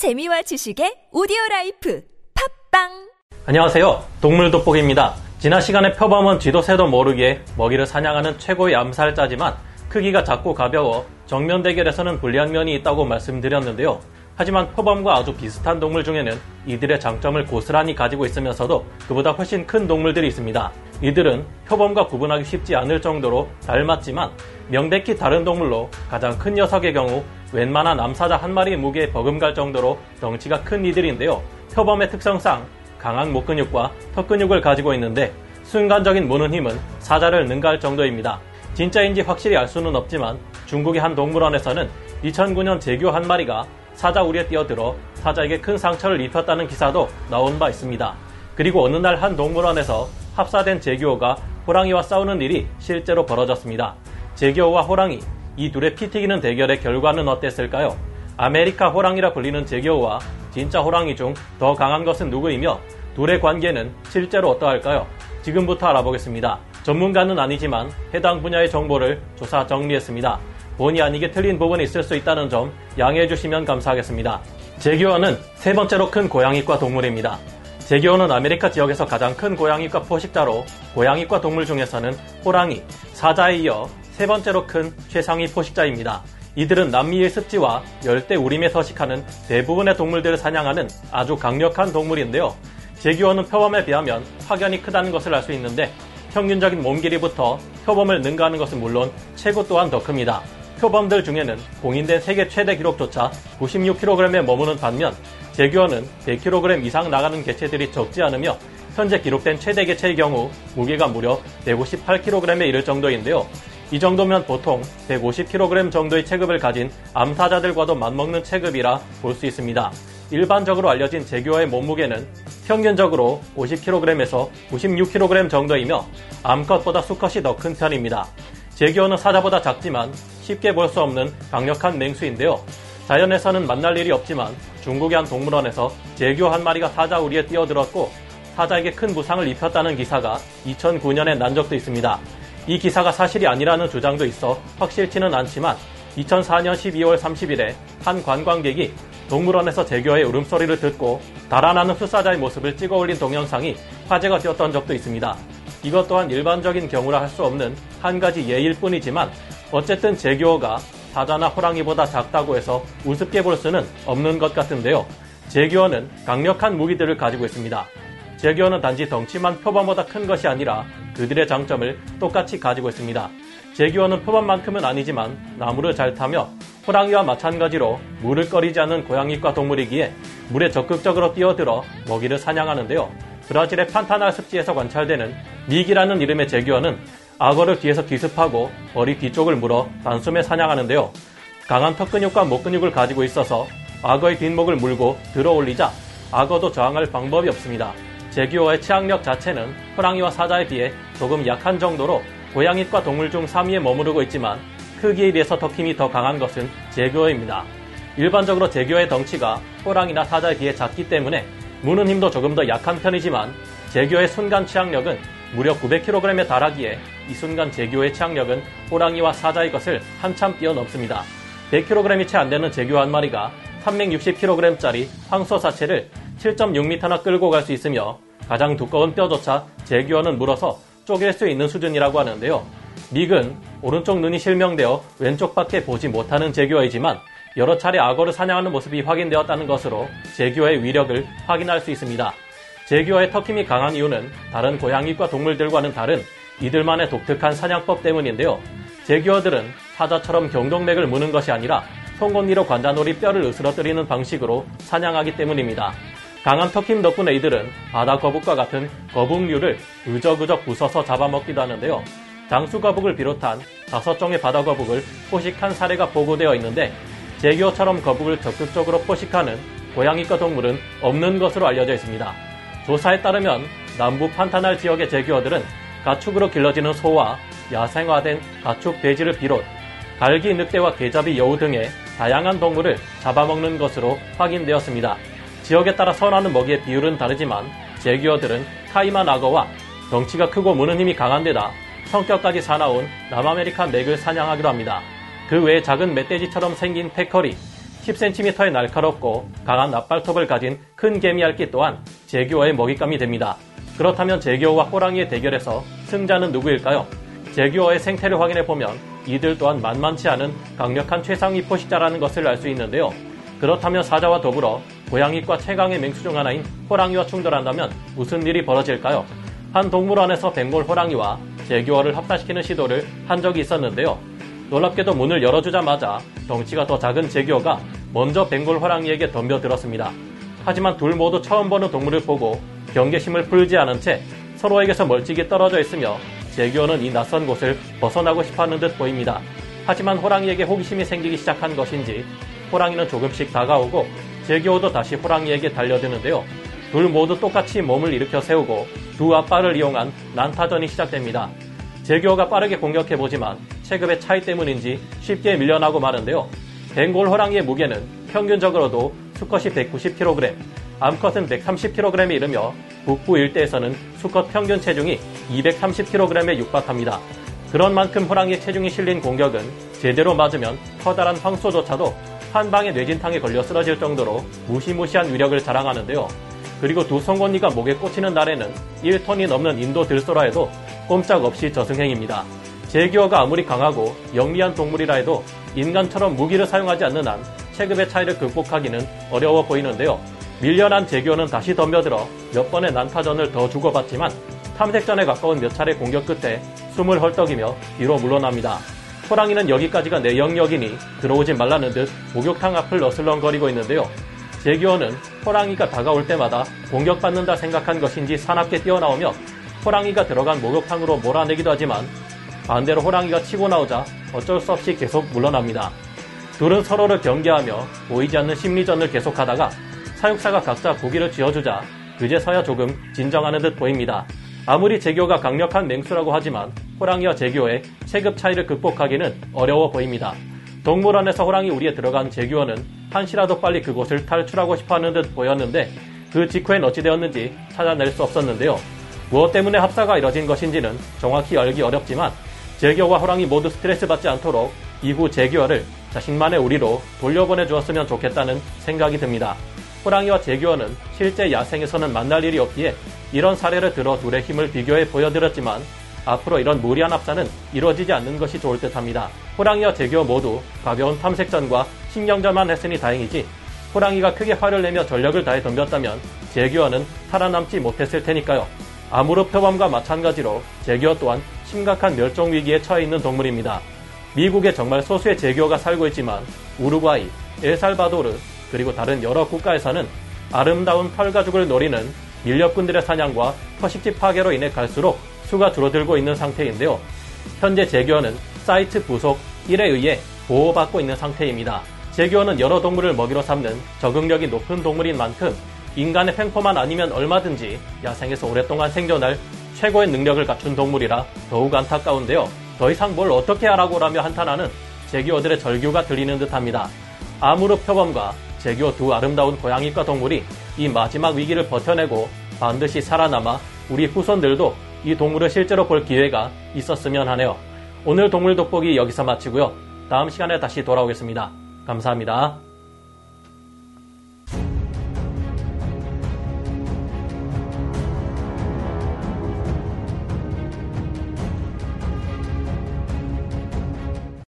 재미와 지식의 오디오 라이프 팝빵 안녕하세요. 동물 돋보기입니다. 지난 시간에 표범은 쥐도 새도 모르게 먹이를 사냥하는 최고의 암살자지만 크기가 작고 가벼워 정면 대결에서는 불리한 면이 있다고 말씀드렸는데요. 하지만 표범과 아주 비슷한 동물 중에는 이들의 장점을 고스란히 가지고 있으면서도 그보다 훨씬 큰 동물들이 있습니다. 이들은 표범과 구분하기 쉽지 않을 정도로 닮았지만 명백히 다른 동물로 가장 큰 녀석의 경우 웬만한 암사자 한 마리의 무게에 버금갈 정도로 덩치가 큰 이들인데요. 표범의 특성상 강한 목 근육과 턱 근육을 가지고 있는데 순간적인 무는 힘은 사자를 능가할 정도입니다. 진짜인지 확실히 알 수는 없지만 중국의 한 동물원에서는 2009년 제규 한 마리가 사자 우리에 뛰어들어 사자에게 큰 상처를 입혔다는 기사도 나온 바 있습니다. 그리고 어느 날 한 동물원에서 합사된 제규어가 호랑이와 싸우는 일이 실제로 벌어졌습니다. 재규어와 호랑이, 이 둘의 피 튀기는 대결의 결과는 어땠을까요? 아메리카 호랑이라 불리는 재규어와 진짜 호랑이 중 더 강한 것은 누구이며 둘의 관계는 실제로 어떠할까요? 지금부터 알아보겠습니다. 전문가는 아니지만 해당 분야의 정보를 조사 정리했습니다. 본의 아니게 틀린 부분이 있을 수 있다는 점 양해해 주시면 감사하겠습니다. 재규어는 세 번째로 큰 고양이과 동물입니다. 재규어는 아메리카 지역에서 가장 큰 고양이과 포식자로 고양이과 동물 중에서는 호랑이, 사자에 이어 세 번째로 큰 최상위 포식자입니다. 이들은 남미의 습지와 열대 우림에 서식하는 대부분의 동물들을 사냥하는 아주 강력한 동물인데요. 제규어는 표범에 비하면 확연히 크다는 것을 알 수 있는데 평균적인 몸 길이부터 표범을 능가하는 것은 물론 체구 또한 더 큽니다. 표범들 중에는 공인된 세계 최대 기록조차 96kg에 머무는 반면 제규어는 100kg 이상 나가는 개체들이 적지 않으며 현재 기록된 최대 개체의 경우 무게가 무려 158kg에 이를 정도인데요. 이 정도면 보통 150kg 정도의 체급을 가진 암사자들과도 맞먹는 체급이라 볼 수 있습니다. 일반적으로 알려진 제규어의 몸무게는 평균적으로 50kg에서 96kg 정도이며 암컷보다 수컷이 더 큰 편입니다. 제규어는 사자보다 작지만 쉽게 볼 수 없는 강력한 맹수인데요. 자연에서는 만날 일이 없지만 중국의 한 동물원에서 제규어 한 마리가 사자 우리에 뛰어들었고 사자에게 큰 부상을 입혔다는 기사가 2009년에 난 적도 있습니다. 이 기사가 사실이 아니라는 주장도 있어 확실치는 않지만 2004년 12월 30일에 한 관광객이 동물원에서 제규어의 울음소리를 듣고 달아나는 숫사자의 모습을 찍어 올린 동영상이 화제가 되었던 적도 있습니다. 이것 또한 일반적인 경우라 할 수 없는 한 가지 예일 뿐이지만 어쨌든 제규어가 사자나 호랑이보다 작다고 해서 우습게 볼 수는 없는 것 같은데요. 제규어는 강력한 무기들을 가지고 있습니다. 제규어는 단지 덩치만 표범보다 큰 것이 아니라 그들의 장점을 똑같이 가지고 있습니다. 제규어는 표범만큼은 아니지만 나무를 잘 타며 호랑이와 마찬가지로 물을 꺼리지 않는 고양이과 동물이기에 물에 적극적으로 뛰어들어 먹이를 사냥하는데요. 브라질의 판타날 습지에서 관찰되는 미기라는 이름의 제규어는 악어를 뒤에서 기습하고 머리 뒤쪽을 물어 단숨에 사냥하는데요. 강한 턱 근육과 목 근육을 가지고 있어서 악어의 뒷목을 물고 들어 올리자 악어도 저항할 방법이 없습니다. 제규어의 치악력 자체는 호랑이와 사자에 비해 조금 약한 정도로 고양이과 동물 중 3위에 머무르고 있지만 크기에 비해서 더 힘이 더 강한 것은 제규어입니다. 일반적으로 제규어의 덩치가 호랑이나 사자에 비해 작기 때문에 무는 힘도 조금 더 약한 편이지만 제규어의 순간 치악력은 무려 900kg에 달하기에 이 순간 제규어의 치악력은 호랑이와 사자의 것을 한참 뛰어넘습니다. 100kg이 채 안 되는 제규어 한 마리가 360kg짜리 황소 사체를 7.6m나 끌고 갈 수 있으며 가장 두꺼운 뼈조차 제규어는 물어서 쪼갤 수 있는 수준이라고 하는데요. 믹은 오른쪽 눈이 실명되어 왼쪽밖에 보지 못하는 제규어이지만 여러 차례 악어를 사냥하는 모습이 확인되었다는 것으로 제규어의 위력을 확인할 수 있습니다. 제규어의 턱힘이 강한 이유는 다른 고양이과 동물들과는 다른 이들만의 독특한 사냥법 때문인데요. 제규어들은 사자처럼 경동맥을 무는 것이 아니라 송곳니로 관자놀이 뼈를 으스러뜨리는 방식으로 사냥하기 때문입니다. 강한 턱힘 덕분에 이들은 바다 거북과 같은 거북류를 으적으적 부숴서 잡아먹기도 하는데요. 장수 거북을 비롯한 다섯 종의 바다 거북을 포식한 사례가 보고되어 있는데 제규어처럼 거북을 적극적으로 포식하는 고양이과 동물은 없는 것으로 알려져 있습니다. 조사에 따르면 남부 판타날 지역의 제규어들은 가축으로 길러지는 소와 야생화된 가축 돼지를 비롯 갈기 늑대와 개잡이 여우 등의 다양한 동물을 잡아먹는 것으로 확인되었습니다. 지역에 따라 선호하는 먹이의 비율은 다르지만 제규어들은 카이만 악어와 덩치가 크고 무는 힘이 강한 데다 성격까지 사나운 남아메리카 맥을 사냥하기도 합니다. 그 외에 작은 멧돼지처럼 생긴 패커리, 10cm의 날카롭고 강한 앞발톱을 가진 큰 개미알기 또한 제규어의 먹잇감이 됩니다. 그렇다면 제규어와 호랑이의 대결에서 승자는 누구일까요? 제규어의 생태를 확인해 보면 이들 또한 만만치 않은 강력한 최상위 포식자라는 것을 알 수 있는데요. 그렇다면 사자와 더불어 고양이과 최강의 맹수 중 하나인 호랑이와 충돌한다면 무슨 일이 벌어질까요? 한 동물원에서 벵골 호랑이와 제규어를 합사시키는 시도를 한 적이 있었는데요. 놀랍게도 문을 열어주자마자 덩치가 더 작은 제규어가 먼저 벵골 호랑이에게 덤벼들었습니다. 하지만 둘 모두 처음 보는 동물을 보고 경계심을 풀지 않은 채 서로에게서 멀찍이 떨어져 있으며 제규어는 이 낯선 곳을 벗어나고 싶어하는 듯 보입니다. 하지만 호랑이에게 호기심이 생기기 시작한 것인지 호랑이는 조금씩 다가오고 제규어도 다시 호랑이에게 달려드는데요. 둘 모두 똑같이 몸을 일으켜 세우고 두 앞발을 이용한 난타전이 시작됩니다. 제규어가 빠르게 공격해보지만 체급의 차이 때문인지 쉽게 밀려나고 마는데요. 벵골 호랑이의 무게는 평균적으로도 수컷이 190kg, 암컷은 130kg에 이르며 북부 일대에서는 수컷 평균 체중이 230kg에 육박합니다. 그런 만큼 호랑이의 체중이 실린 공격은 제대로 맞으면 커다란 황소조차도 한 방에 뇌진탕에 걸려 쓰러질 정도로 무시무시한 위력을 자랑하는데요. 그리고 두 송곳니가 목에 꽂히는 날에는 1톤이 넘는 인도 들소라에도 꼼짝없이 저승행입니다. 제규어가 아무리 강하고 영리한 동물이라 해도 인간처럼 무기를 사용하지 않는 한 체급의 차이를 극복하기는 어려워 보이는데요. 밀려난 제규어는 다시 덤벼들어 몇 번의 난타전을 더 주고받지만 탐색전에 가까운 몇 차례 공격 끝에 숨을 헐떡이며 뒤로 물러납니다. 호랑이는 여기까지가 내 영역이니 들어오지 말라는 듯 목욕탕 앞을 어슬렁거리고 있는데요. 제규어는 호랑이가 다가올 때마다 공격받는다 생각한 것인지 사납게 뛰어나오며 호랑이가 들어간 목욕탕으로 몰아내기도 하지만 반대로 호랑이가 치고 나오자 어쩔 수 없이 계속 물러납니다. 둘은 서로를 경계하며 보이지 않는 심리전을 계속하다가 사육사가 각자 고기를 쥐어주자 그제서야 조금 진정하는 듯 보입니다. 아무리 제교가 강력한 맹수라고 하지만 호랑이와 제교의 체급 차이를 극복하기는 어려워 보입니다. 동물원에서 호랑이 우리에 들어간 제규어는 한시라도 빨리 그곳을 탈출하고 싶어 하는 듯 보였는데 그 직후엔 어찌 되었는지 찾아낼 수 없었는데요. 무엇 때문에 합사가 이뤄진 것인지는 정확히 알기 어렵지만 제규어와 호랑이 모두 스트레스 받지 않도록 이후 제규어를 자신만의 우리로 돌려보내 주었으면 좋겠다는 생각이 듭니다. 호랑이와 제규어는 실제 야생에서는 만날 일이 없기에 이런 사례를 들어 둘의 힘을 비교해 보여드렸지만 앞으로 이런 무리한 합사는 이루어지지 않는 것이 좋을 듯 합니다. 호랑이와 제규어 모두 가벼운 탐색전과 신경전만 했으니 다행이지 호랑이가 크게 화를 내며 전력을 다해 덤볐다면 제규어는 살아남지 못했을 테니까요. 아무르 표범과 마찬가지로 제규어 또한 심각한 멸종 위기에 처해 있는 동물입니다. 미국에 정말 소수의 제규어가 살고 있지만 우루과이, 엘살바도르, 그리고 다른 여러 국가에서는 아름다운 털가죽을 노리는 밀렵꾼들의 사냥과 터식지 파괴로 인해 갈수록 수가 줄어들고 있는 상태인데요. 현재 제규어는 사이트 부속 1에 의해 보호받고 있는 상태입니다. 제규어는 여러 동물을 먹이로 삼는 적응력이 높은 동물인 만큼 인간의 횡포만 아니면 얼마든지 야생에서 오랫동안 생존할 최고의 능력을 갖춘 동물이라 더욱 안타까운데요. 더 이상 뭘 어떻게 하라고 라며 한탄하는 제규어들의 절규가 들리는 듯합니다. 아무르 표범과 제규어 두 아름다운 고양이과 동물이 이 마지막 위기를 버텨내고 반드시 살아남아 우리 후손들도 이 동물을 실제로 볼 기회가 있었으면 하네요. 오늘 동물 돋보기 여기서 마치고요. 다음 시간에 다시 돌아오겠습니다. 감사합니다.